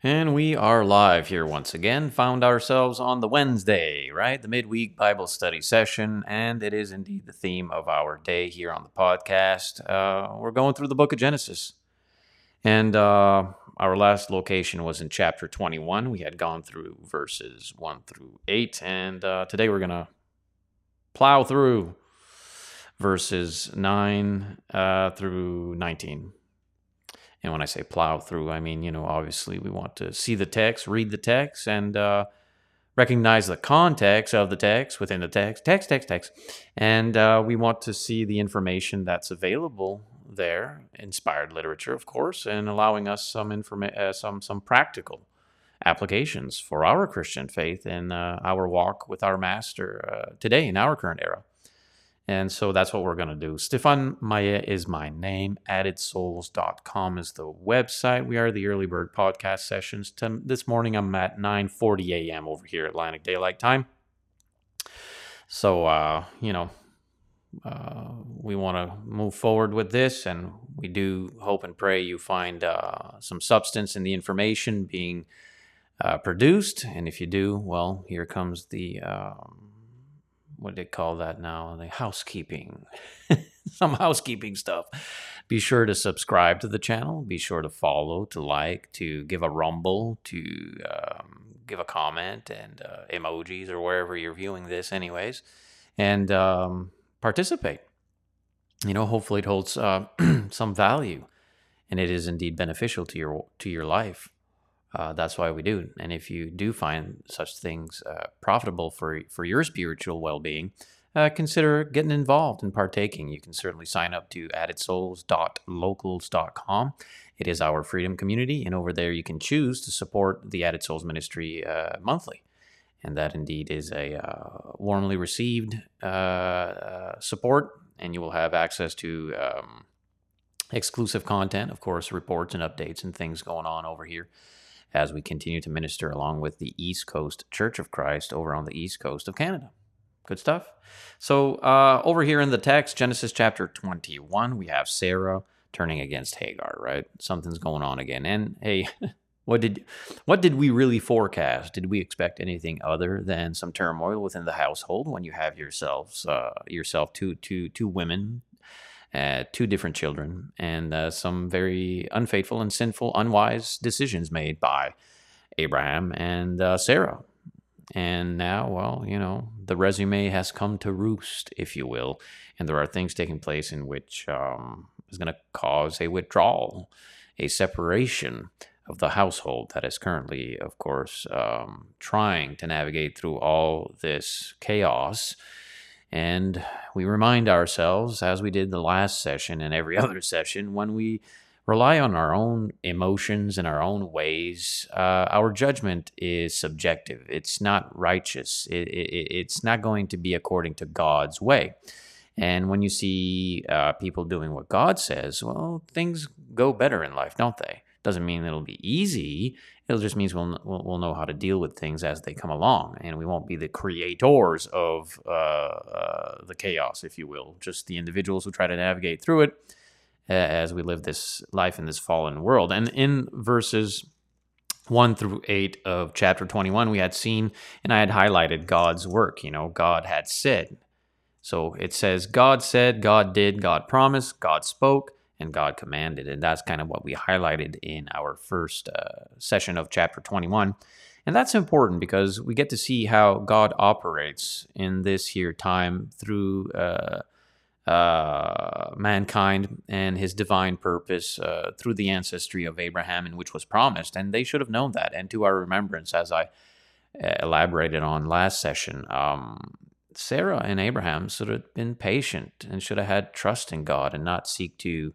And we are live here once again. Found ourselves on the Wednesday, right? The midweek Bible study session. And it is indeed the theme of our day here on the podcast. Uh, we're going through the book of Genesis. And uh, our last location was in chapter 21. We had gone through verses 1 through 8. And uh, today we're going to plow through verses 9 uh, through 19. And when I say plow through, I mean, you know, obviously we want to see the text, read the text, and uh, recognize the context of the text within the text, text, text, text. And uh, we want to see the information that's available there, inspired literature, of course, and allowing us some informa- uh, some some practical applications for our Christian faith and uh, our walk with our Master uh, today in our current era. And so that's what we're going to do. Stefan Maya is my name. AddedSouls.com is the website. We are the Early Bird Podcast Sessions. This morning I'm at 9.40 a.m. over here Atlantic Daylight Time. So, uh, you know, uh, we want to move forward with this, and we do hope and pray you find uh, some substance in the information being uh, produced. And if you do, well, here comes the... Um, what do they call that now? The housekeeping, some housekeeping stuff. Be sure to subscribe to the channel. Be sure to follow, to like, to give a rumble, to um, give a comment and uh, emojis or wherever you're viewing this, anyways, and um, participate. You know, hopefully it holds uh, some value, and it is indeed beneficial to your to your life. Uh, that's why we do. And if you do find such things uh, profitable for for your spiritual well being, uh, consider getting involved and partaking. You can certainly sign up to addedsouls.locals.com. It is our freedom community, and over there you can choose to support the Added Souls Ministry uh, monthly. And that indeed is a uh, warmly received uh, support, and you will have access to um, exclusive content, of course, reports and updates and things going on over here as we continue to minister along with the East Coast Church of Christ over on the East Coast of Canada. Good stuff. So, uh, over here in the text, Genesis chapter 21, we have Sarah turning against Hagar, right? Something's going on again. And hey, what did what did we really forecast? Did we expect anything other than some turmoil within the household when you have yourselves uh, yourself two two two women uh, two different children, and uh, some very unfaithful and sinful, unwise decisions made by Abraham and uh, Sarah. And now, well, you know, the resume has come to roost, if you will, and there are things taking place in which um, is going to cause a withdrawal, a separation of the household that is currently, of course, um, trying to navigate through all this chaos and we remind ourselves, as we did the last session and every other session, when we rely on our own emotions and our own ways, uh, our judgment is subjective. It's not righteous. It, it, it's not going to be according to God's way. And when you see uh, people doing what God says, well, things go better in life, don't they? Doesn't mean it'll be easy. It just means we'll, we'll, know how to deal with things as they come along, and we won't be the creators of uh, uh, the chaos, if you will. Just the individuals who try to navigate through it uh, as we live this life in this fallen world. And in verses 1 through 8 of chapter 21, we had seen and I had highlighted God's work. You know, God had said. So it says, God said, God did, God promised, God spoke, and God commanded. And that's kind of what we highlighted in our first uh, session of chapter 21. And that's important because we get to see how God operates in this here time through uh, uh, mankind and his divine purpose uh, through the ancestry of Abraham, in which was promised. And they should have known that. And to our remembrance, as I uh, elaborated on last session, um, Sarah and Abraham should have been patient and should have had trust in God and not seek to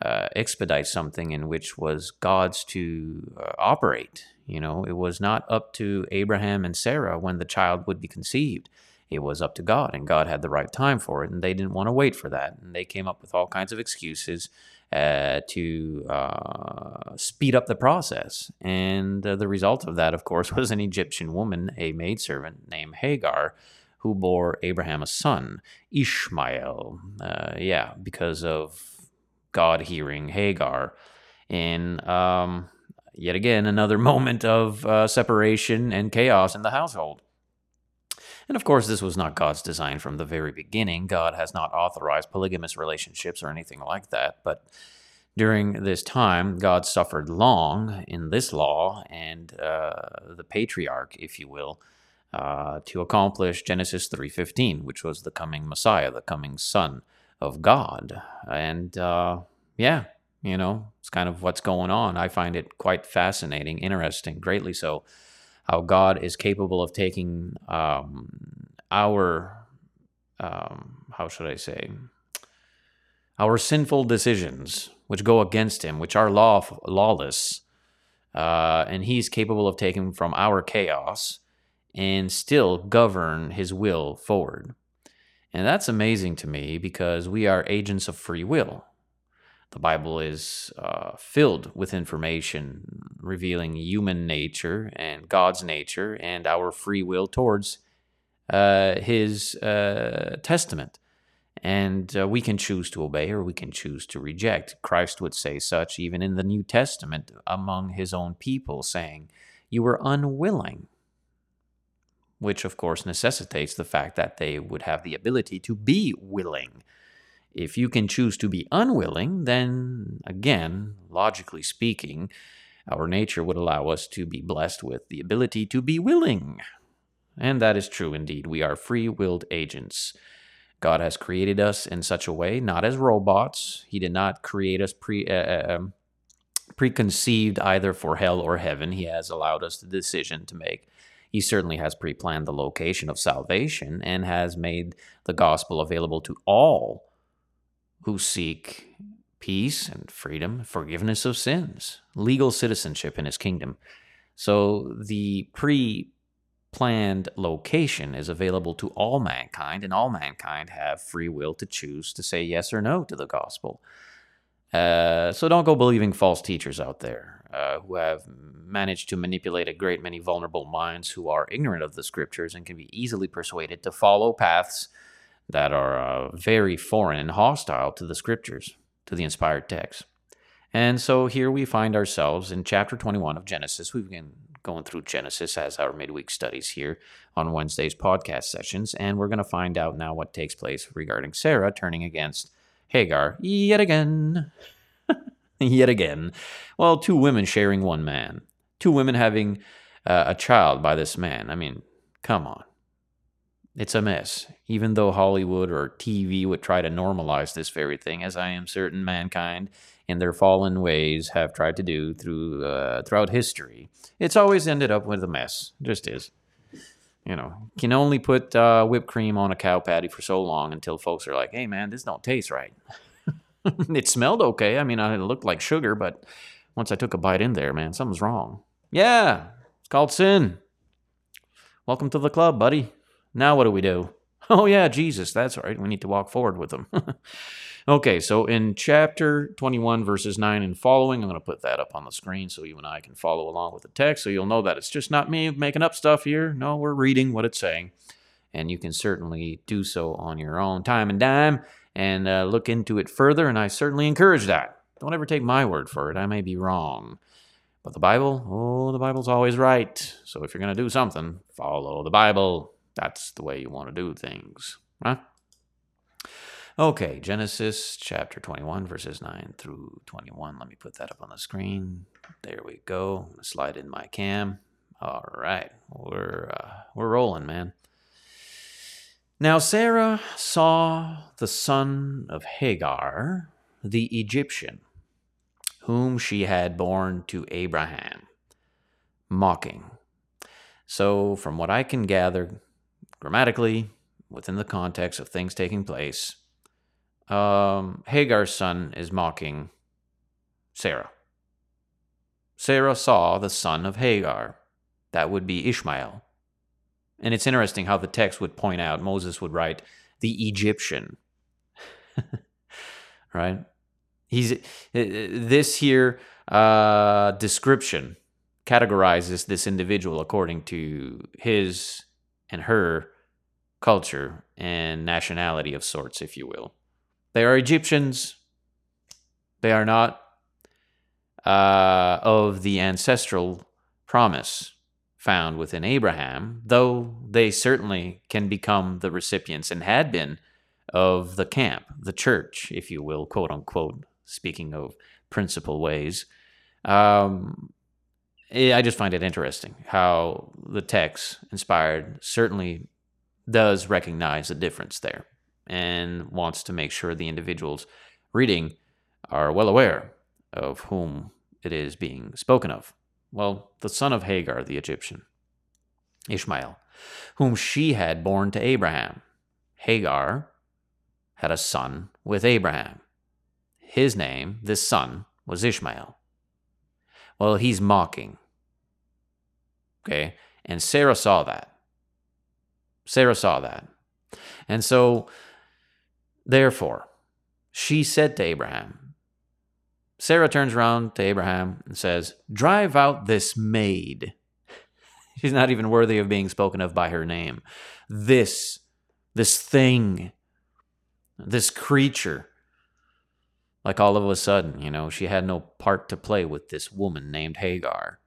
uh, expedite something in which was God's to uh, operate. You know, it was not up to Abraham and Sarah when the child would be conceived. It was up to God, and God had the right time for it, and they didn't want to wait for that. And they came up with all kinds of excuses uh, to uh, speed up the process. And uh, the result of that, of course, was an Egyptian woman, a maidservant named Hagar, who bore Abraham a son, Ishmael. Uh, yeah, because of God hearing Hagar. And um, yet again, another moment of uh, separation and chaos in the household. And of course, this was not God's design from the very beginning. God has not authorized polygamous relationships or anything like that. But during this time, God suffered long in this law and uh, the patriarch, if you will, uh, to accomplish Genesis 3:15, which was the coming Messiah, the coming Son of God. And uh, yeah, you know, it's kind of what's going on. I find it quite fascinating, interesting, greatly so how God is capable of taking um, our, um, how should I say, our sinful decisions, which go against Him, which are law, lawless, uh, and He's capable of taking from our chaos and still govern His will forward. And that's amazing to me because we are agents of free will. The Bible is uh, filled with information revealing human nature and God's nature and our free will towards uh, His uh, testament. And uh, we can choose to obey or we can choose to reject. Christ would say such even in the New Testament among His own people, saying, You were unwilling which of course necessitates the fact that they would have the ability to be willing. If you can choose to be unwilling, then again, logically speaking, our nature would allow us to be blessed with the ability to be willing. And that is true indeed. We are free willed agents. God has created us in such a way, not as robots. He did not create us pre, uh, uh um, preconceived either for hell or heaven. He has allowed us the decision to make. He certainly has pre planned the location of salvation and has made the gospel available to all who seek peace and freedom, forgiveness of sins, legal citizenship in his kingdom. So the pre planned location is available to all mankind, and all mankind have free will to choose to say yes or no to the gospel. Uh, so don't go believing false teachers out there uh, who have managed to manipulate a great many vulnerable minds who are ignorant of the scriptures and can be easily persuaded to follow paths that are uh, very foreign and hostile to the scriptures, to the inspired text. And so here we find ourselves in chapter 21 of Genesis. We've been going through Genesis as our midweek studies here on Wednesday's podcast sessions, and we're going to find out now what takes place regarding Sarah turning against Hagar yet again. yet again. Well, two women sharing one man. Two women having uh, a child by this man. I mean, come on. It's a mess. Even though Hollywood or TV would try to normalize this very thing, as I am certain mankind in their fallen ways have tried to do through uh, throughout history, it's always ended up with a mess. It just is. You know, can only put uh, whipped cream on a cow patty for so long until folks are like, "Hey, man, this don't taste right." it smelled okay. I mean, it looked like sugar, but once I took a bite in there, man, something's wrong. Yeah, it's called sin. Welcome to the club, buddy. Now what do we do? Oh, yeah, Jesus, that's right. We need to walk forward with them. okay, so in chapter 21, verses 9 and following, I'm going to put that up on the screen so you and I can follow along with the text so you'll know that it's just not me making up stuff here. No, we're reading what it's saying. And you can certainly do so on your own time and dime and uh, look into it further, and I certainly encourage that. Don't ever take my word for it. I may be wrong. But the Bible, oh, the Bible's always right. So if you're going to do something, follow the Bible. That's the way you want to do things, right? Okay, Genesis chapter 21, verses 9 through 21. Let me put that up on the screen. There we go. Slide in my cam. All right, we're uh, we're rolling, man. Now Sarah saw the son of Hagar, the Egyptian, whom she had borne to Abraham, mocking. So, from what I can gather, grammatically, within the context of things taking place, um, Hagar's son is mocking Sarah. Sarah saw the son of Hagar. That would be Ishmael. And it's interesting how the text would point out, Moses would write, the Egyptian. right? He's uh, this here uh, description categorizes this individual according to his and her culture and nationality of sorts, if you will. They are Egyptians. They are not uh, of the ancestral promise found within Abraham, though they certainly can become the recipients and had been of the camp, the church, if you will, quote unquote, speaking of principal ways. Um, I just find it interesting how the text inspired certainly does recognize the difference there and wants to make sure the individuals reading are well aware of whom it is being spoken of. Well, the son of Hagar the Egyptian, Ishmael, whom she had born to Abraham. Hagar had a son with Abraham. His name, this son, was Ishmael. Well, he's mocking. Okay? And Sarah saw that. Sarah saw that. And so, therefore, she said to Abraham, Sarah turns around to Abraham and says, Drive out this maid. She's not even worthy of being spoken of by her name. This, this thing, this creature. Like all of a sudden, you know, she had no part to play with this woman named Hagar.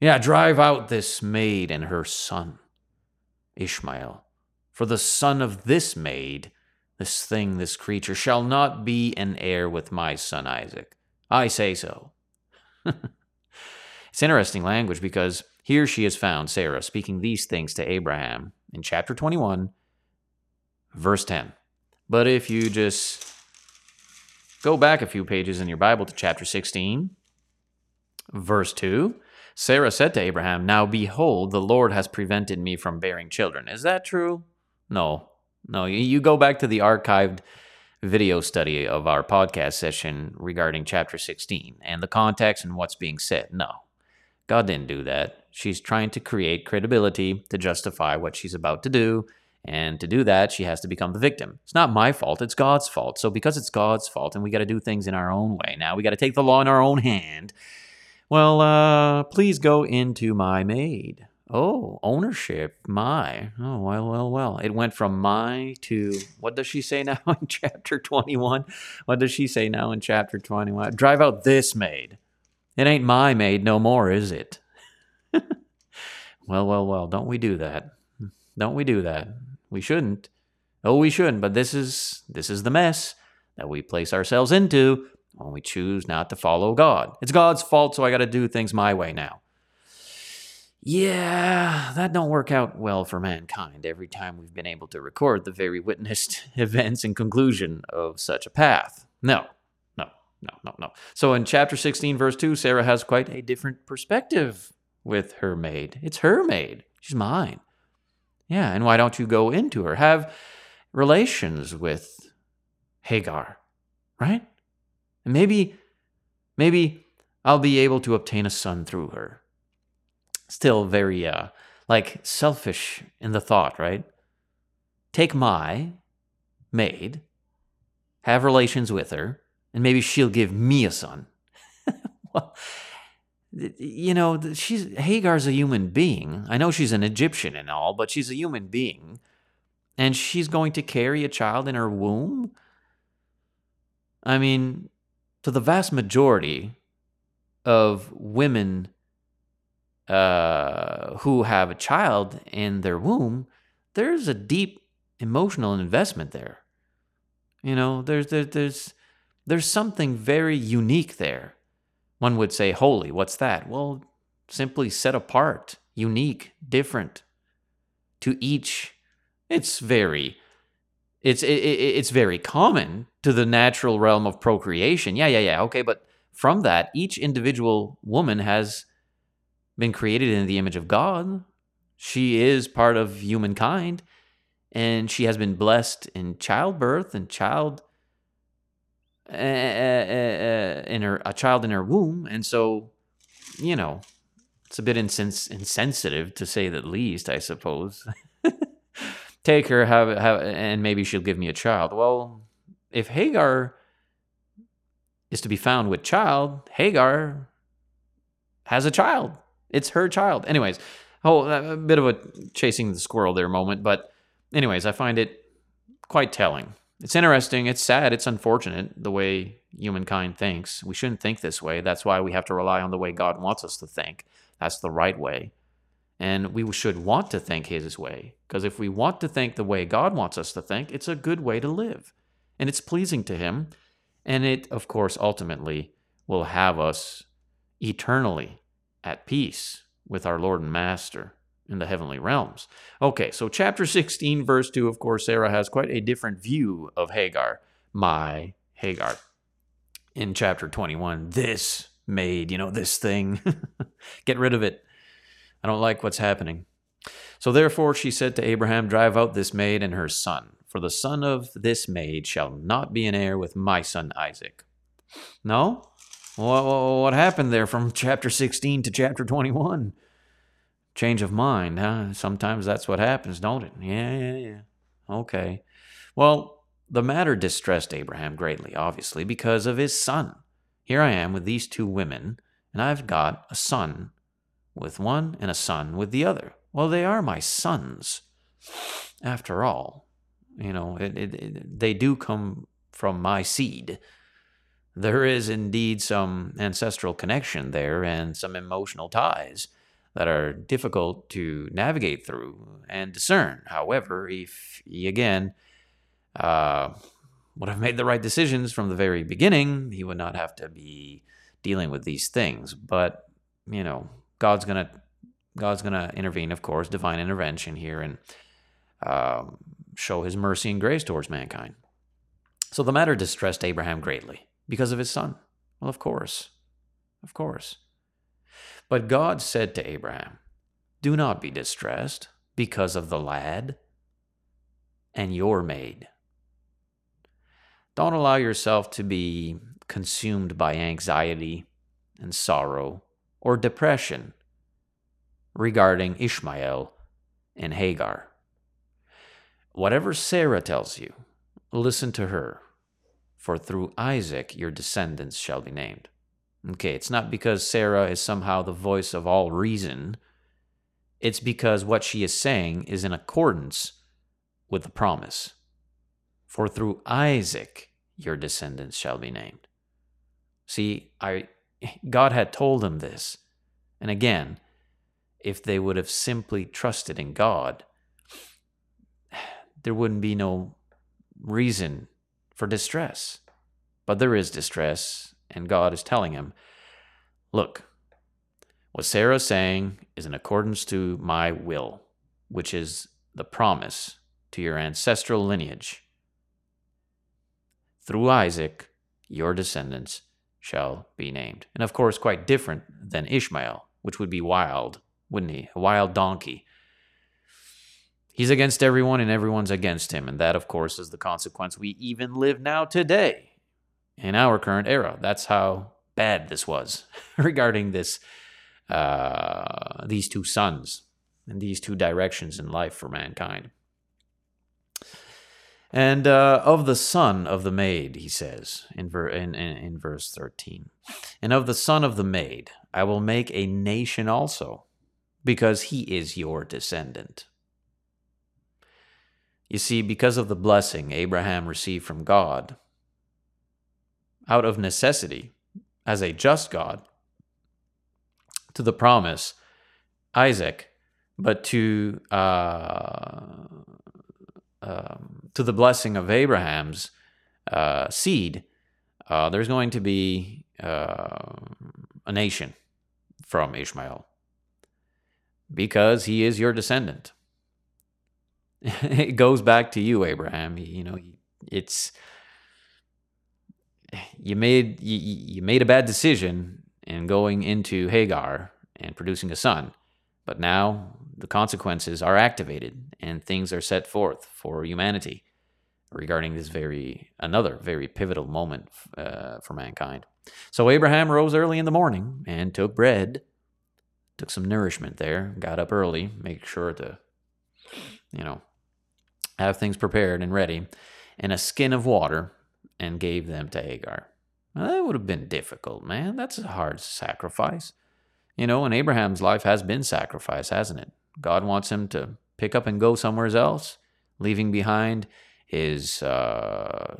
Yeah, drive out this maid and her son, Ishmael. For the son of this maid this thing, this creature, shall not be an heir with my son Isaac. I say so. it's interesting language because here she is found, Sarah, speaking these things to Abraham in chapter 21, verse 10. But if you just go back a few pages in your Bible to chapter 16, verse 2, Sarah said to Abraham, Now behold, the Lord has prevented me from bearing children. Is that true? No, no, you go back to the archived video study of our podcast session regarding chapter 16 and the context and what's being said. No, God didn't do that. She's trying to create credibility to justify what she's about to do. And to do that, she has to become the victim. It's not my fault, it's God's fault. So, because it's God's fault and we got to do things in our own way now, we got to take the law in our own hand. Well, uh, please go into my maid. Oh, ownership. My. Oh, well, well, well. It went from my to what does she say now in chapter 21? What does she say now in chapter 21? Drive out this maid. It ain't my maid no more, is it? well, well, well. Don't we do that? Don't we do that? We shouldn't. Oh, we shouldn't, but this is this is the mess that we place ourselves into when we choose not to follow God. It's God's fault, so I got to do things my way now yeah, that don't work out well for mankind every time we've been able to record the very witnessed events and conclusion of such a path. No, no, no, no, no. So in chapter 16, verse 2, Sarah has quite a different perspective with her maid. It's her maid. She's mine. Yeah, and why don't you go into her? Have relations with Hagar, right? And maybe, maybe I'll be able to obtain a son through her still very uh like selfish in the thought, right? Take my maid, have relations with her, and maybe she'll give me a son. well, you know, she's Hagar's a human being. I know she's an Egyptian and all, but she's a human being. And she's going to carry a child in her womb? I mean, to the vast majority of women uh, who have a child in their womb, there's a deep emotional investment there. You know, there's there, there's there's something very unique there. One would say holy. What's that? Well, simply set apart, unique, different to each. It's very it's it, it's very common to the natural realm of procreation. Yeah, yeah, yeah. Okay, but from that, each individual woman has been created in the image of God. She is part of humankind, and she has been blessed in childbirth and child uh, uh, in her a child in her womb, and so you know it's a bit insens- insensitive to say the least, I suppose. Take her, have, have, and maybe she'll give me a child. Well, if Hagar is to be found with child, Hagar has a child. It's her child. Anyways, oh, a bit of a chasing the squirrel there moment, but anyways, I find it quite telling It's interesting. It's sad. It's unfortunate the way humankind thinks. We shouldn't think this way. That's why we have to rely on the way God wants us to think. That's the right way. And we should want to think His way. Because if we want to think the way God wants us to think, it's a good way to live. And it's pleasing to Him. And it, of course, ultimately will have us eternally at peace with our Lord and Master in the heavenly realms. Okay, so chapter 16, verse 2, of course, Sarah has quite a different view of Hagar, my Hagar. In chapter 21, this maid, you know, this thing, get rid of it. I don't like what's happening. So therefore she said to Abraham, Drive out this maid and her son, for the son of this maid shall not be an heir with my son Isaac. No? What happened there from chapter 16 to chapter 21? Change of mind, huh? Sometimes that's what happens, don't it? Yeah, yeah, yeah. Okay. Well, the matter distressed Abraham greatly, obviously, because of his son. Here I am with these two women, and I've got a son with one and a son with the other. Well, they are my sons. After all, you know, it, it, it, they do come from my seed. There is indeed some ancestral connection there and some emotional ties that are difficult to navigate through and discern. However, if he again uh, would have made the right decisions from the very beginning, he would not have to be dealing with these things. But you know, God's gonna God's gonna intervene, of course, divine intervention here, and um, show His mercy and grace towards mankind. So the matter distressed Abraham greatly because of his son. Well, of course, of course. But God said to Abraham, Do not be distressed because of the lad and your maid. Don't allow yourself to be consumed by anxiety and sorrow or depression regarding Ishmael and Hagar. Whatever Sarah tells you, listen to her, for through Isaac your descendants shall be named. Okay, it's not because Sarah is somehow the voice of all reason. It's because what she is saying is in accordance with the promise. For through Isaac your descendants shall be named. See, I God had told them this. And again, if they would have simply trusted in God, there wouldn't be no reason for distress. But there is distress, and God is telling him, Look, what Sarah is saying is in accordance to my will, which is the promise to your ancestral lineage. Through Isaac, your descendants shall be named. And of course, quite different than Ishmael, which would be wild, wouldn't he? A wild donkey. He's against everyone and everyone's against him. And that, of course, is the consequence we even live now today in our current era. That's how bad this was regarding this uh, these two sons and these two directions in life for mankind. And uh, of the son of the maid, he says in, ver- in, in, in verse 13, and of the son of the maid, I will make a nation also, because he is your descendant. You see, because of the blessing Abraham received from God, out of necessity, as a just God, to the promise, Isaac, but to uh, um, to the blessing of Abraham's uh, seed, uh, there's going to be uh, a nation from Ishmael because he is your descendant. it goes back to you, Abraham. You know, it's you made you, you made a bad decision in going into Hagar and producing a son, but now the consequences are activated and things are set forth for humanity regarding this very another very pivotal moment uh, for mankind. So Abraham rose early in the morning and took bread, took some nourishment there, got up early, make sure to, you know, have things prepared and ready, and a skin of water and gave them to Hagar. That would have been difficult, man. That's a hard sacrifice. You know, and Abraham's life has been sacrifice, hasn't it? God wants him to pick up and go somewhere else, leaving behind his, uh,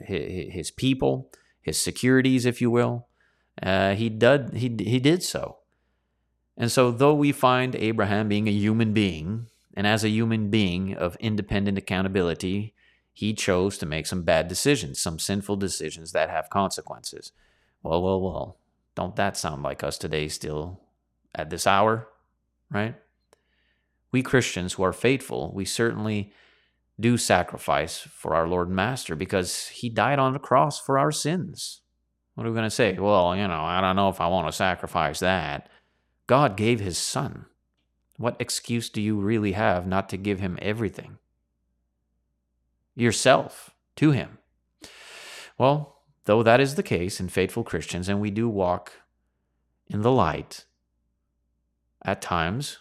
his, his people, his securities, if you will. Uh, he did he he did so. And so, though we find Abraham being a human being, and as a human being of independent accountability, he chose to make some bad decisions, some sinful decisions that have consequences. Well, well, well, don't that sound like us today still at this hour, right? We Christians who are faithful, we certainly do sacrifice for our Lord and Master because he died on the cross for our sins. What are we going to say? Well, you know, I don't know if I want to sacrifice that. God gave his son. What excuse do you really have not to give him everything? Yourself to him. Well, though that is the case in faithful Christians, and we do walk in the light, at times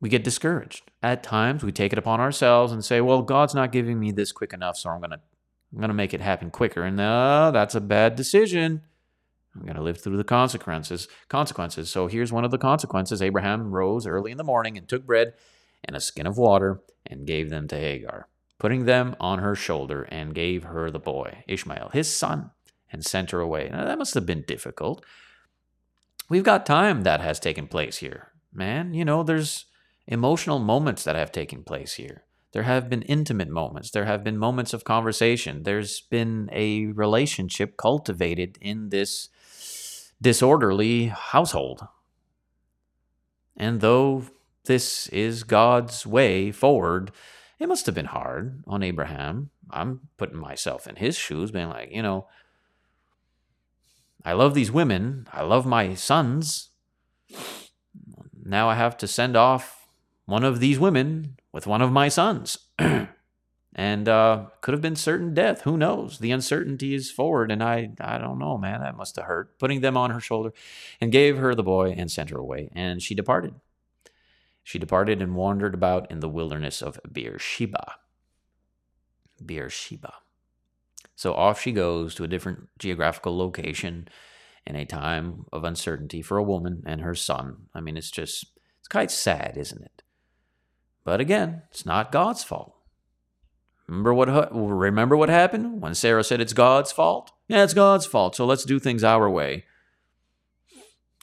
we get discouraged. At times we take it upon ourselves and say, well, God's not giving me this quick enough, so I'm going to I'm going to make it happen quicker. And no, that's a bad decision. I'm going to live through the consequences. Consequences. So here's one of the consequences. Abraham rose early in the morning and took bread and a skin of water and gave them to Hagar, putting them on her shoulder and gave her the boy, Ishmael, his son, and sent her away. Now, that must have been difficult. We've got time that has taken place here. Man, you know, there's emotional moments that have taken place here. There have been intimate moments. There have been moments of conversation. There's been a relationship cultivated in this disorderly household. And though this is God's way forward, it must have been hard on Abraham. I'm putting myself in his shoes, being like, you know, I love these women. I love my sons. Now I have to send off one of these women with one of my sons. and uh, could have been certain death. Who knows? The uncertainty is forward, and I, I don't know, man. That must have hurt. Putting them on her shoulder, and gave her the boy and sent her away, and she departed. She departed and wandered about in the wilderness of Beersheba. Beersheba. So off she goes to a different geographical location in a time of uncertainty for a woman and her son. I mean, it's just, it's quite sad, isn't it? But again, it's not God's fault. Remember what remember what happened when Sarah said it's God's fault? Yeah, it's God's fault. So let's do things our way.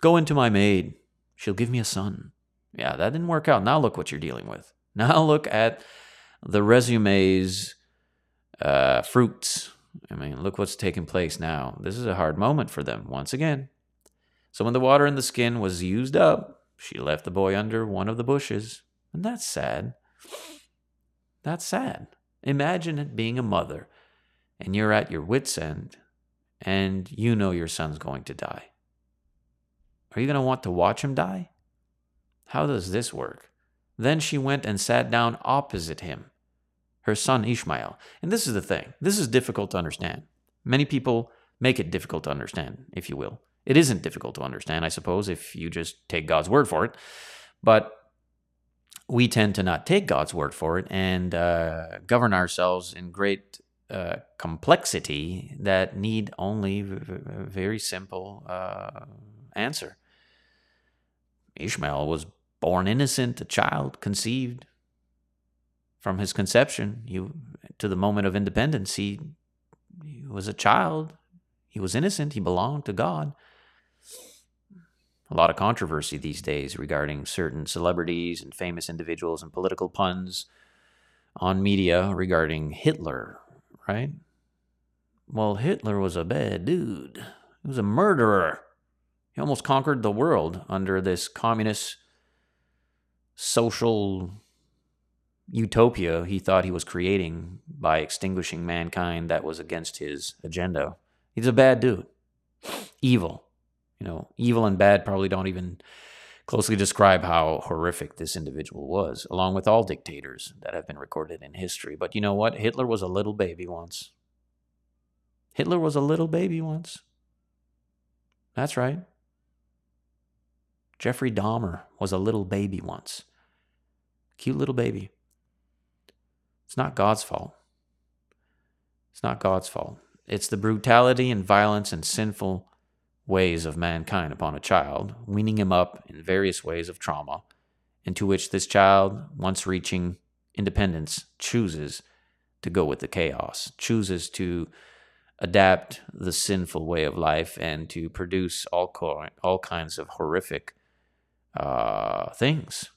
Go into my maid. She'll give me a son. Yeah, that didn't work out. Now look what you're dealing with. Now look at the resume's uh, fruits. I mean, look what's taking place now. This is a hard moment for them once again. So when the water in the skin was used up, she left the boy under one of the bushes. And that's sad. That's sad. Imagine it being a mother and you're at your wits' end and you know your son's going to die. Are you going to want to watch him die? How does this work? Then she went and sat down opposite him, her son Ishmael. And this is the thing this is difficult to understand. Many people make it difficult to understand, if you will. It isn't difficult to understand, I suppose, if you just take God's word for it. But we tend to not take God's word for it and uh, govern ourselves in great uh, complexity that need only a very simple uh, answer. Ishmael was born innocent, a child conceived. From his conception he, to the moment of independence, he, he was a child. He was innocent. He belonged to God a lot of controversy these days regarding certain celebrities and famous individuals and political puns on media regarding Hitler, right? Well, Hitler was a bad dude. He was a murderer. He almost conquered the world under this communist social utopia he thought he was creating by extinguishing mankind that was against his agenda. He's a bad dude. Evil you know, evil and bad probably don't even closely describe how horrific this individual was, along with all dictators that have been recorded in history. But you know what? Hitler was a little baby once. Hitler was a little baby once. That's right. Jeffrey Dahmer was a little baby once. Cute little baby. It's not God's fault. It's not God's fault. It's the brutality and violence and sinful ways of mankind upon a child, weaning him up in various ways of trauma, into which this child, once reaching independence, chooses to go with the chaos, chooses to adapt the sinful way of life and to produce all, co- all kinds of horrific uh, things,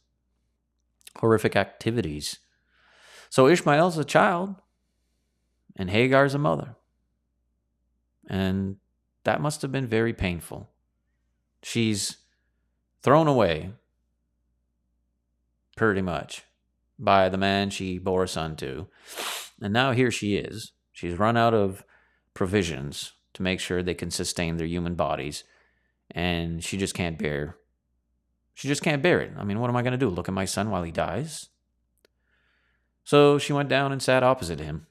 horrific activities. So Ishmael's a child, and Hagar's a mother. And that must have been very painful. She's thrown away, pretty much, by the man she bore a son to. And now here she is. She's run out of provisions to make sure they can sustain their human bodies. And she just can't bear. She just can't bear it. I mean, what am I going to do? Look at my son while he dies? So she went down and sat opposite him,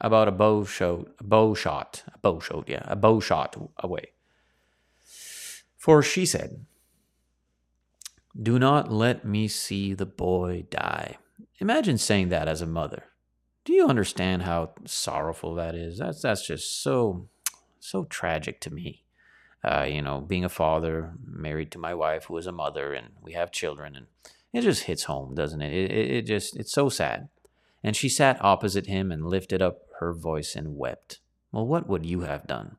about a bow shot, a bow shot, a bow shot, yeah, a bow shot away. For she said, Do not let me see the boy die. Imagine saying that as a mother. Do you understand how sorrowful that is? That's that's just so so tragic to me. Uh, you know, being a father, married to my wife who is a mother, and we have children, and it just hits home, doesn't it? It, it, it just it's so sad. And she sat opposite him and lifted up her voice and wept. Well, what would you have done?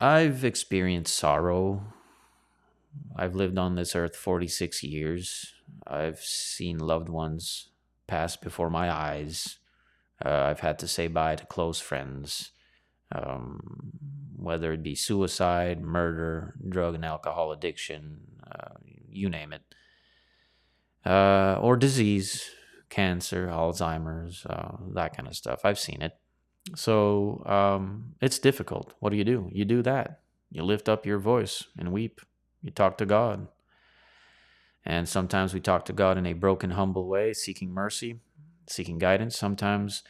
I've experienced sorrow. I've lived on this earth 46 years. I've seen loved ones pass before my eyes. Uh, I've had to say bye to close friends, um, whether it be suicide, murder, drug and alcohol addiction, uh, you name it, uh, or disease, cancer, Alzheimer's, uh, that kind of stuff. I've seen it. So um, it's difficult. What do you do? You do that. You lift up your voice and weep. You talk to God. And sometimes we talk to God in a broken, humble way, seeking mercy, seeking guidance. Sometimes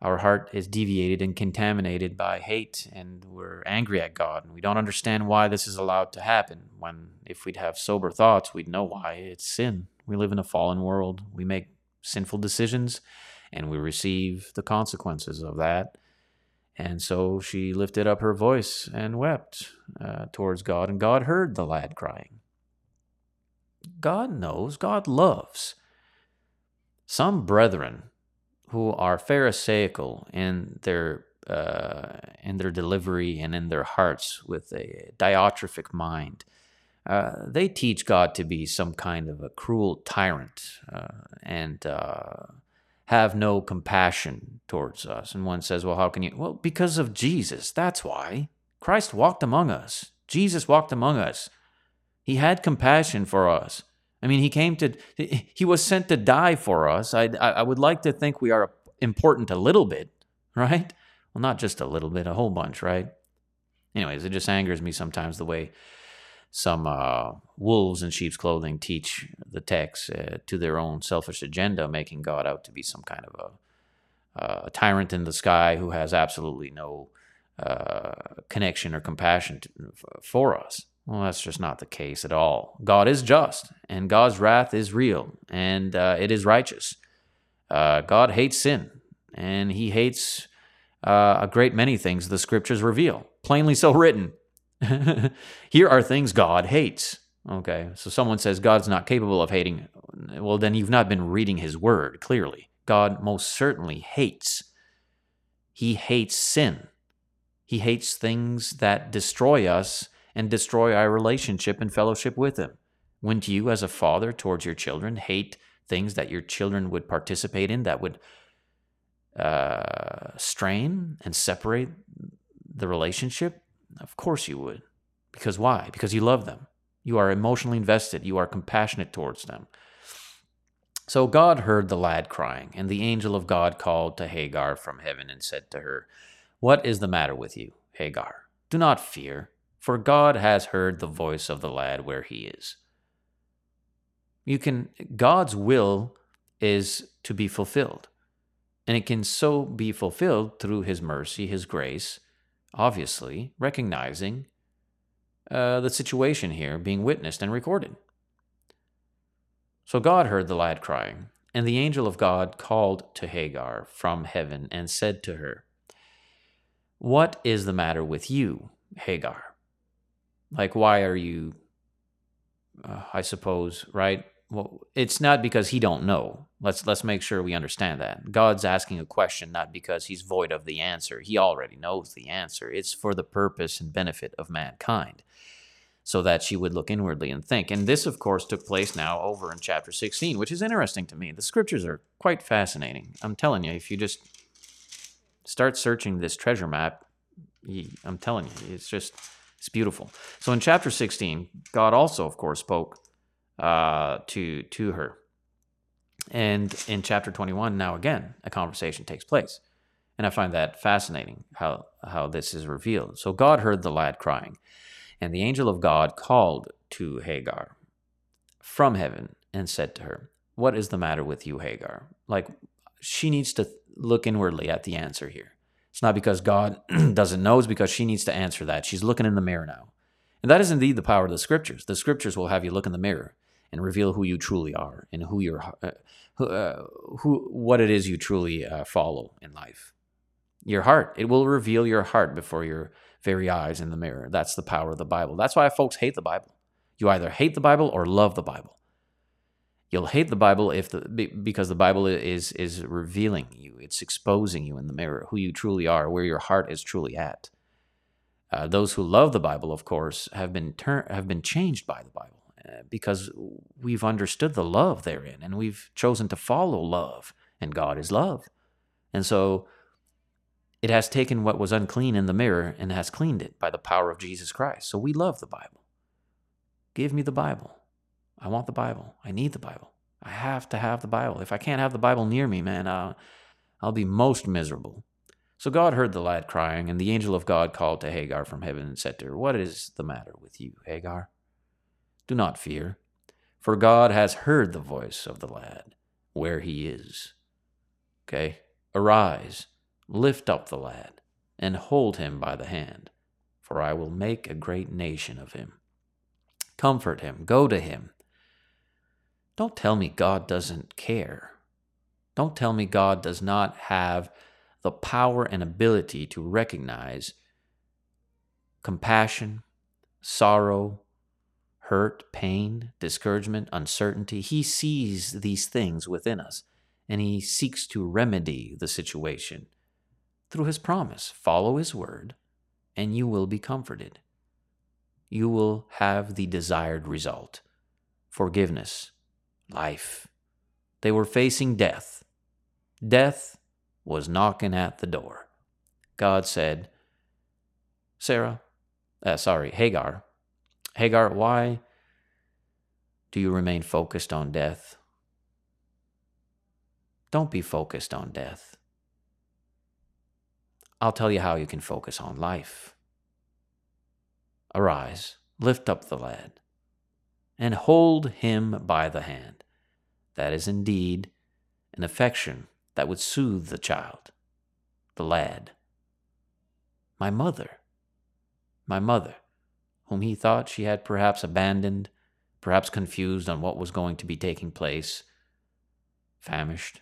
our heart is deviated and contaminated by hate, and we're angry at God, and we don't understand why this is allowed to happen. When, if we'd have sober thoughts, we'd know why it's sin. We live in a fallen world. We make sinful decisions, and we receive the consequences of that. And so she lifted up her voice and wept uh, towards God, and God heard the lad crying. God knows, God loves. Some brethren who are Pharisaical in their uh, in their delivery and in their hearts with a diotrephic mind, uh, they teach God to be some kind of a cruel tyrant uh, and uh, have no compassion towards us. And one says, "Well, how can you?" Well, because of Jesus. That's why Christ walked among us. Jesus walked among us. He had compassion for us. I mean, he came to, he was sent to die for us. I, I would like to think we are important a little bit, right? Well, not just a little bit, a whole bunch, right? Anyways, it just angers me sometimes the way some uh, wolves in sheep's clothing teach the text uh, to their own selfish agenda, making God out to be some kind of a, uh, a tyrant in the sky who has absolutely no uh, connection or compassion to, for us. Well, that's just not the case at all. God is just, and God's wrath is real, and uh, it is righteous. Uh, God hates sin, and He hates a great many things the scriptures reveal, plainly so written. Here are things God hates. Okay, so someone says God's not capable of hating. Well, then you've not been reading His word clearly. God most certainly hates. He hates sin. He hates things that destroy us and destroy our relationship and fellowship with Him? Wouldn't you, as a father towards your children, hate things that your children would participate in that would uh, strain and separate the relationship? Of course you would. Because why? Because you love them. You are emotionally invested. You are compassionate towards them. So God heard the lad crying, and the angel of God called to Hagar from heaven and said to her, What is the matter with you, Hagar? Do not fear for God has heard the voice of the lad where he is. You can God's will is to be fulfilled. And it can so be fulfilled through his mercy, his grace, obviously recognizing uh, the situation here being witnessed and recorded. So God heard the lad crying, and the angel of God called to Hagar from heaven and said to her, What is the matter with you, Hagar? Like, why are you, uh, I suppose, right? Well, it's not because he don't know. Let's let's make sure we understand that. God's asking a question not because he's void of the answer. He already knows the answer. It's for the purpose and benefit of mankind so that she would look inwardly and think. And this, of course, took place now over in chapter 16, which is interesting to me. The scriptures are quite fascinating. I'm telling you, if you just start searching this treasure map, I'm telling you, it's just, it's beautiful. So in chapter 16, God also, of course, spoke uh, to, to her. And in chapter 21, now again, a conversation takes place. And I find that fascinating how, how this is revealed. So God heard the lad crying. And the angel of God called to Hagar from heaven and said to her, What is the matter with you, Hagar? Like, she needs to look inwardly at the answer here. It's not because God doesn't know, it's because she needs to answer that. She's looking in the mirror now. And that is indeed the power of the scriptures. The scriptures will have you look in the mirror and reveal who you truly are and who you're, uh, who, uh, who, what it is you truly uh, follow in life. Your heart, it will reveal your heart before your very eyes in the mirror. That's the power of the Bible. That's why folks hate the Bible. You either hate the Bible or love the Bible. You'll hate the Bible if the because the Bible is is revealing you. It's exposing you in the mirror who you truly are, where your heart is truly at. Uh, those who love the Bible, of course, have been tur- have been changed by the Bible because we've understood the love therein, and we've chosen to follow love, and God is love, and so it has taken what was unclean in the mirror and has cleaned it by the power of Jesus Christ. So we love the Bible. Give me the Bible. I want the Bible. I need the Bible. I have to have the Bible. If I can't have the Bible near me, man, uh, I'll be most miserable. So God heard the lad crying, and the angel of God called to Hagar from heaven and said to her, What is the matter with you, Hagar? Do not fear, for God has heard the voice of the lad where he is. Okay? Arise Lift up the lad, and hold him by the hand, for I will make a great nation of him. Comfort him, go to him. Don't tell me God doesn't care. Don't tell me God does not have the power and ability to recognize compassion, sorrow, hurt, pain, discouragement, uncertainty. He sees these things within us and he seeks to remedy the situation through his promise. Follow his word, and you will be comforted. You will have the desired result forgiveness, life. They were facing death. Death was knocking at the door. God said, Sarah, uh, sorry, Hagar, Hagar, why do you remain focused on death? Don't be focused on death. I'll tell you how you can focus on life. Arise, lift up the lad, and hold him by the hand. That is indeed an affection that would soothe the child, the lad. My mother, my mother, whom he thought she had perhaps abandoned, perhaps confused on what was going to be taking place, famished,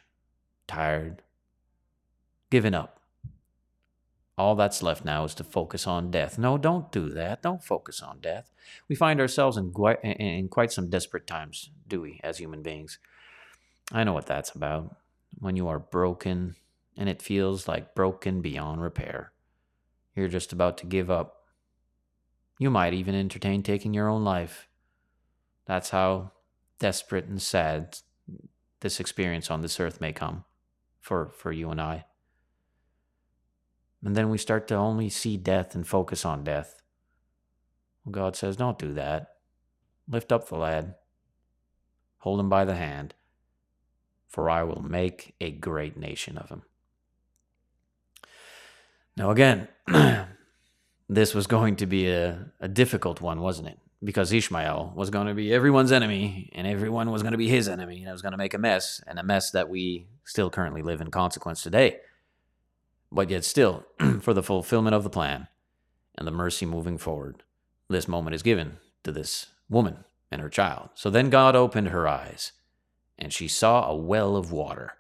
tired, given up all that's left now is to focus on death. No, don't do that. Don't focus on death. We find ourselves in quite, in quite some desperate times, do we, as human beings? I know what that's about. When you are broken and it feels like broken beyond repair, you're just about to give up. You might even entertain taking your own life. That's how desperate and sad this experience on this earth may come for, for you and I. And then we start to only see death and focus on death. God says, Don't do that. Lift up the lad, hold him by the hand, for I will make a great nation of him. Now, again, this was going to be a, a difficult one, wasn't it? Because Ishmael was going to be everyone's enemy, and everyone was going to be his enemy, and it was going to make a mess, and a mess that we still currently live in consequence today but yet still, for the fulfillment of the plan and the mercy moving forward, this moment is given to this woman and her child. So then God opened her eyes, and she saw a well of water,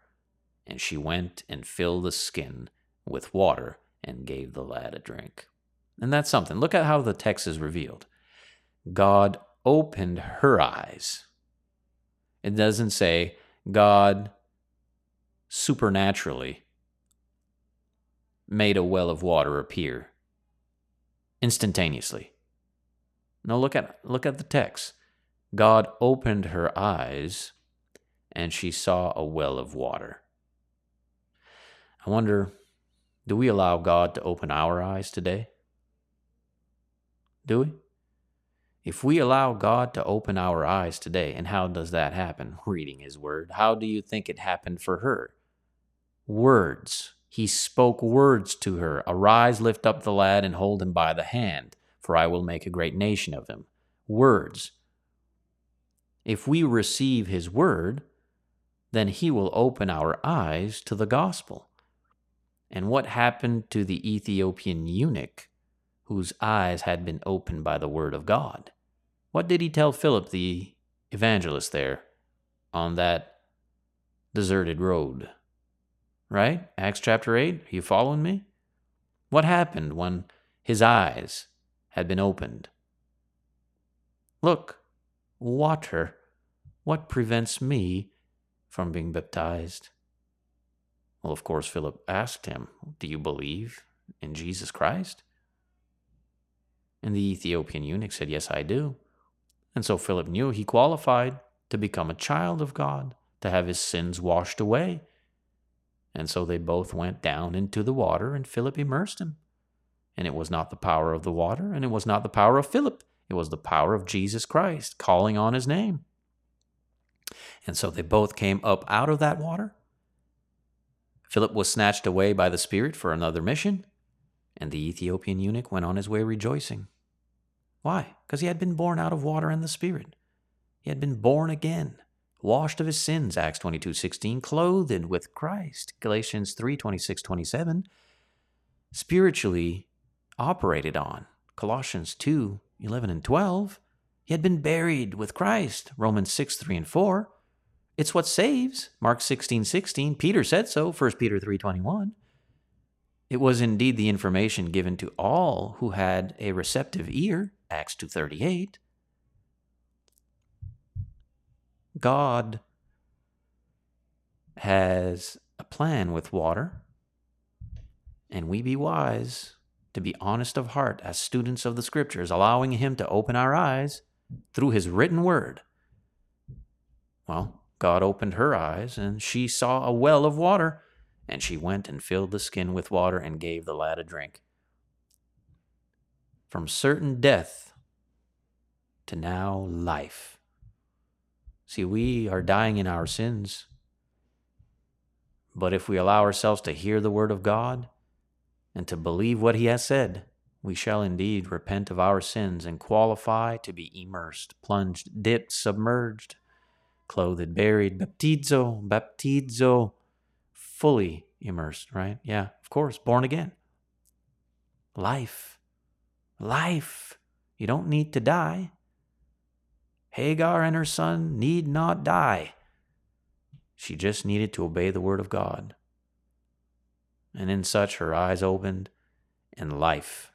and she went and filled the skin with water and gave the lad a drink. And that's something. Look at how the text is revealed. God opened her eyes. It doesn't say God supernaturally made a well of water appear instantaneously. Now look at look at the text. God opened her eyes and she saw a well of water. I wonder do we allow God to open our eyes today? Do we? If we allow God to open our eyes today, and how does that happen? Reading His Word. How do you think it happened for her? Words. He spoke words to her Arise, lift up the lad, and hold him by the hand, for I will make a great nation of him. Words. If we receive His Word, then He will open our eyes to the gospel. And what happened to the Ethiopian eunuch whose eyes had been opened by the word of God? What did he tell Philip the evangelist there on that deserted road? Right? Acts chapter 8. Are you following me? What happened when his eyes had been opened? Look, water. What prevents me from being baptized? Well, of course, Philip asked him, Do you believe in Jesus Christ? And the Ethiopian eunuch said, Yes, I do. And so Philip knew he qualified to become a child of God, to have his sins washed away. And so they both went down into the water, and Philip immersed him. And it was not the power of the water, and it was not the power of Philip, it was the power of Jesus Christ calling on his name. And so they both came up out of that water. Philip was snatched away by the Spirit for another mission, and the Ethiopian eunuch went on his way rejoicing. Why? Because he had been born out of water and the Spirit. He had been born again, washed of his sins, Acts 22 16, clothed with Christ, Galatians 3 26 27, spiritually operated on, Colossians 2 11 and 12. He had been buried with Christ, Romans 6 3 and 4. It's what saves, Mark 16 16. Peter said so, 1 Peter 3 21. It was indeed the information given to all who had a receptive ear, Acts 2:38. God has a plan with water, and we be wise to be honest of heart as students of the scriptures, allowing him to open our eyes through his written word. Well, God opened her eyes, and she saw a well of water and she went and filled the skin with water and gave the lad a drink. From certain death to now life. See, we are dying in our sins. But if we allow ourselves to hear the word of God and to believe what he has said, we shall indeed repent of our sins and qualify to be immersed, plunged, dipped, submerged, clothed, buried, baptizo, baptizo, fully immersed, right? Yeah, of course, born again. Life. Life. You don't need to die. Hagar and her son need not die. She just needed to obey the word of God. And in such, her eyes opened, and life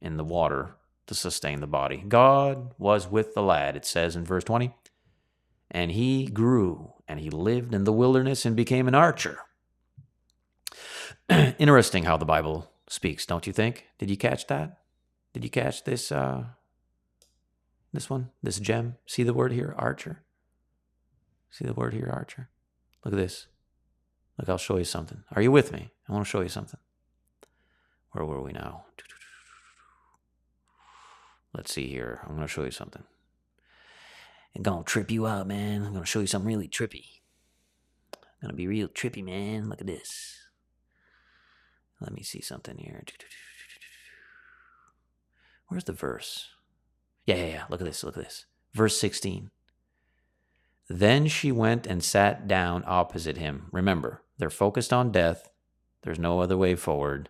in the water to sustain the body. God was with the lad, it says in verse 20. And he grew, and he lived in the wilderness and became an archer. Interesting how the Bible speaks, don't you think? Did you catch that? Did you catch this uh this one? This gem? See the word here, archer? See the word here, archer? Look at this. Look, I'll show you something. Are you with me? I want to show you something. Where were we now? Let's see here. I'm going to show you something. I'm going to trip you out, man. I'm going to show you something really trippy. Going to be real trippy, man. Look at this. Let me see something here. Where's the verse? Yeah, yeah, yeah. Look at this. Look at this. Verse 16. Then she went and sat down opposite him. Remember, they're focused on death. There's no other way forward.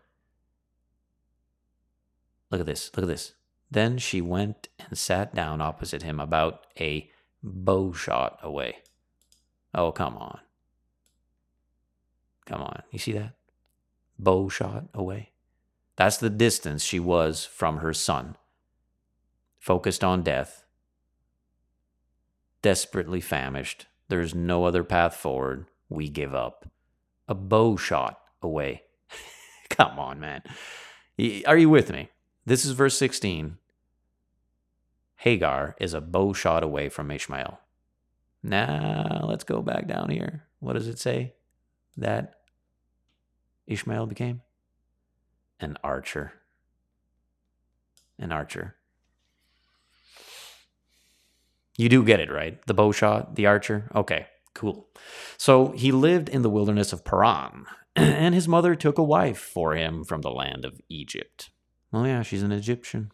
Look at this. Look at this. Then she went and sat down opposite him about a bow shot away. Oh, come on. Come on. You see that? bow shot away. That's the distance she was from her son, focused on death, desperately famished, there's no other path forward. We give up. A bow shot away. Come on, man. Are you with me? This is verse 16. Hagar is a bow shot away from Ishmael. Now, let's go back down here. What does it say that Ishmael became? An archer. An archer. You do get it, right? The bow shot, the archer? Okay, cool. So he lived in the wilderness of Paran, and his mother took a wife for him from the land of Egypt. Oh, yeah, she's an Egyptian.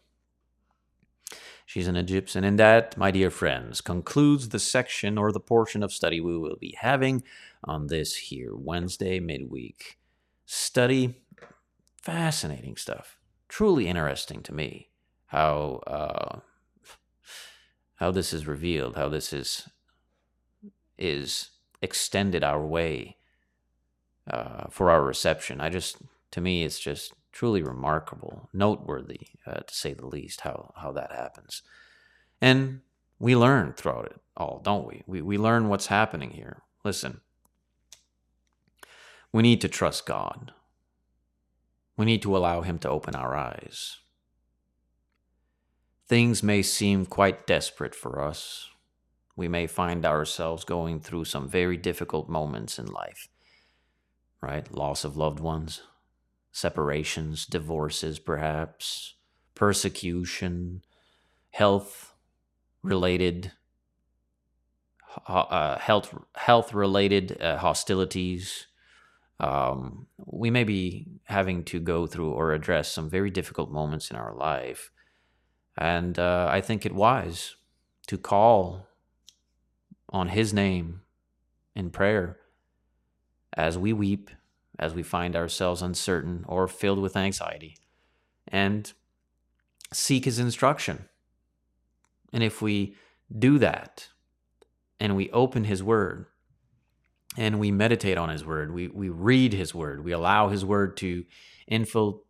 She's an Egyptian. And that, my dear friends, concludes the section or the portion of study we will be having on this here Wednesday midweek study. Fascinating stuff. Truly interesting to me how uh, how this is revealed, how this is is extended our way uh, for our reception. I just, to me, it's just truly remarkable, noteworthy, uh, to say the least, how, how that happens. And we learn throughout it all, don't we? we? We learn what's happening here. Listen, we need to trust God. We need to allow Him to open our eyes. Things may seem quite desperate for us. We may find ourselves going through some very difficult moments in life, right? Loss of loved ones, separations, divorces, perhaps, persecution, health related uh, health health related uh, hostilities. Um, we may be having to go through or address some very difficult moments in our life, and uh, I think it wise to call on His name in prayer as we weep as we find ourselves uncertain or filled with anxiety, and seek His instruction. And if we do that, and we open His Word, and we meditate on His Word, we, we read His Word, we allow His Word to infil-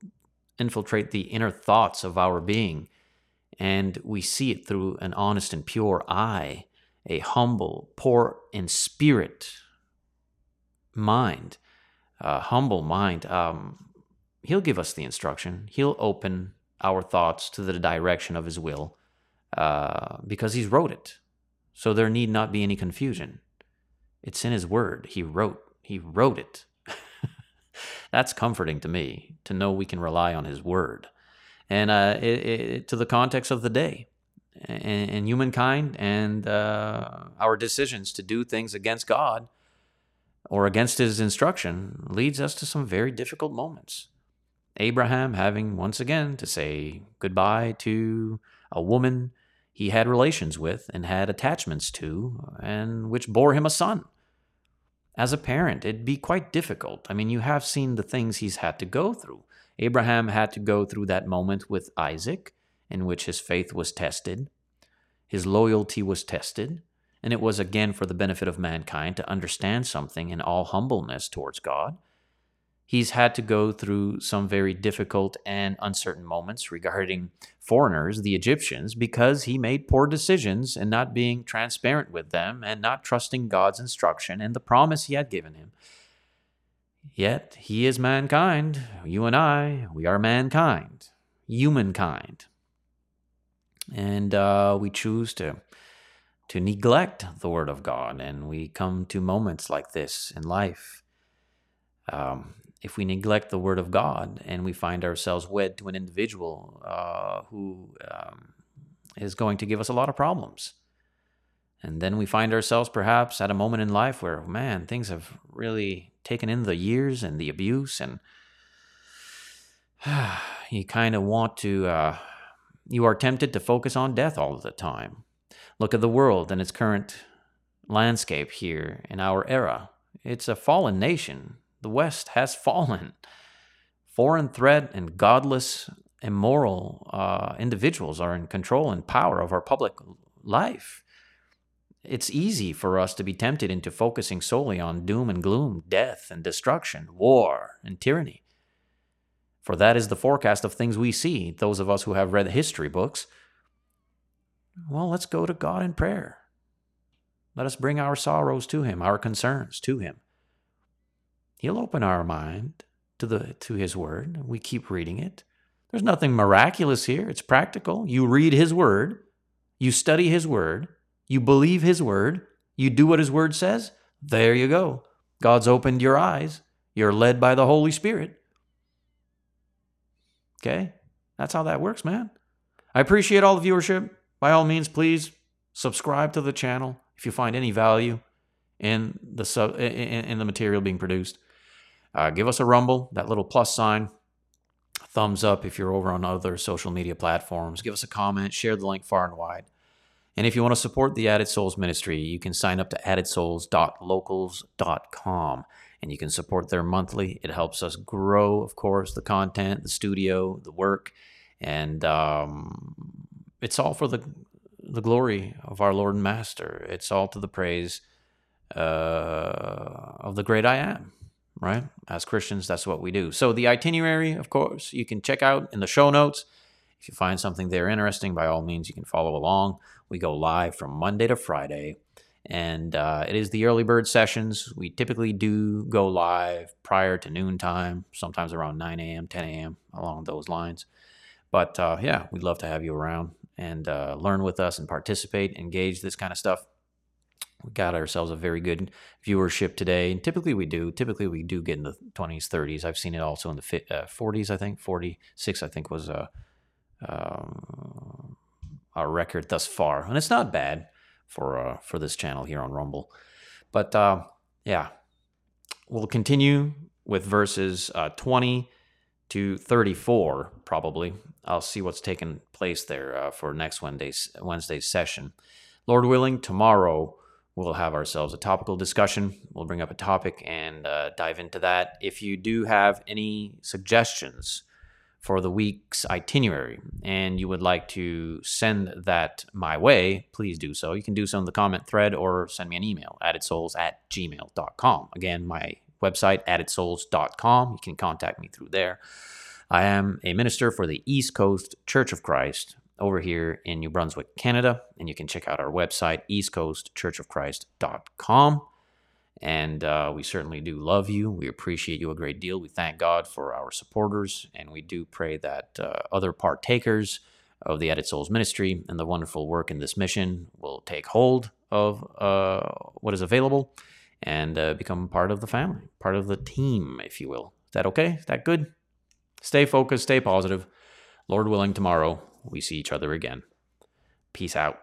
infiltrate the inner thoughts of our being, and we see it through an honest and pure eye, a humble, poor in spirit mind uh, humble mind, um, He'll give us the instruction. He'll open our thoughts to the direction of His will uh, because He's wrote it. So there need not be any confusion. It's in His Word. He wrote. He wrote it. That's comforting to me to know we can rely on His Word, and uh, it, it, to the context of the day and, and humankind and uh, our decisions to do things against God or against his instruction leads us to some very difficult moments. Abraham having once again to say goodbye to a woman he had relations with and had attachments to, and which bore him a son. As a parent, it'd be quite difficult. I mean, you have seen the things he's had to go through. Abraham had to go through that moment with Isaac, in which his faith was tested, his loyalty was tested, and it was again for the benefit of mankind to understand something in all humbleness towards God. He's had to go through some very difficult and uncertain moments regarding foreigners, the Egyptians, because he made poor decisions in not being transparent with them and not trusting God's instruction and the promise he had given him. Yet he is mankind. You and I, we are mankind, humankind. And uh, we choose to to neglect the Word of God. And we come to moments like this in life. Um, if we neglect the Word of God and we find ourselves wed to an individual uh, who um, is going to give us a lot of problems. And then we find ourselves perhaps at a moment in life where, man, things have really taken in the years and the abuse, and you kind of want to, uh, you are tempted to focus on death all the time. Look at the world and its current landscape here in our era. It's a fallen nation. The West has fallen. Foreign threat and godless, immoral uh, individuals are in control and power of our public life. It's easy for us to be tempted into focusing solely on doom and gloom, death and destruction, war and tyranny. For that is the forecast of things we see, those of us who have read history books. Well, let's go to God in prayer. Let us bring our sorrows to him, our concerns to him. He'll open our mind to the to his word. We keep reading it. There's nothing miraculous here. It's practical. You read his word, you study his word, you believe his word, you do what his word says. There you go. God's opened your eyes. You're led by the Holy Spirit. Okay? That's how that works, man. I appreciate all the viewership. By all means, please subscribe to the channel if you find any value in the sub in, in the material being produced. Uh, give us a rumble, that little plus sign, thumbs up if you're over on other social media platforms. Give us a comment, share the link far and wide. And if you want to support the Added Souls ministry, you can sign up to addedsouls.locals.com and you can support their monthly. It helps us grow, of course, the content, the studio, the work, and um, it's all for the the glory of our Lord and Master. It's all to the praise uh, of the great I am. Right? As Christians, that's what we do. So the itinerary, of course, you can check out in the show notes. If you find something there interesting, by all means, you can follow along. We go live from Monday to Friday and uh, it is the early bird sessions. We typically do go live prior to noontime, sometimes around 9 a.m., 10 a.m., along those lines. But uh, yeah, we'd love to have you around and uh, learn with us and participate, engage this kind of stuff. We got ourselves a very good viewership today, and typically we do. Typically we do get in the 20s, 30s. I've seen it also in the 40s. Uh, I think 46. I think was a um, our record thus far, and it's not bad for uh, for this channel here on Rumble. But uh, yeah, we'll continue with verses uh, 20 to 34 probably. I'll see what's taking place there uh, for next Wednesday's Wednesday's session. Lord willing, tomorrow we'll have ourselves a topical discussion. We'll bring up a topic and uh, dive into that. If you do have any suggestions for the week's itinerary and you would like to send that my way, please do so. You can do so in the comment thread or send me an email, addedsouls at gmail.com. Again, my website, addedsouls.com. You can contact me through there. I am a minister for the East Coast Church of Christ over here in New Brunswick, Canada, and you can check out our website, eastcoastchurchofchrist.com. And uh, we certainly do love you. We appreciate you a great deal. We thank God for our supporters, and we do pray that uh, other partakers of the Added Souls ministry and the wonderful work in this mission will take hold of uh, what is available and uh, become part of the family, part of the team, if you will. Is that okay? Is that good? Stay focused, stay positive. Lord willing, tomorrow we see each other again. Peace out.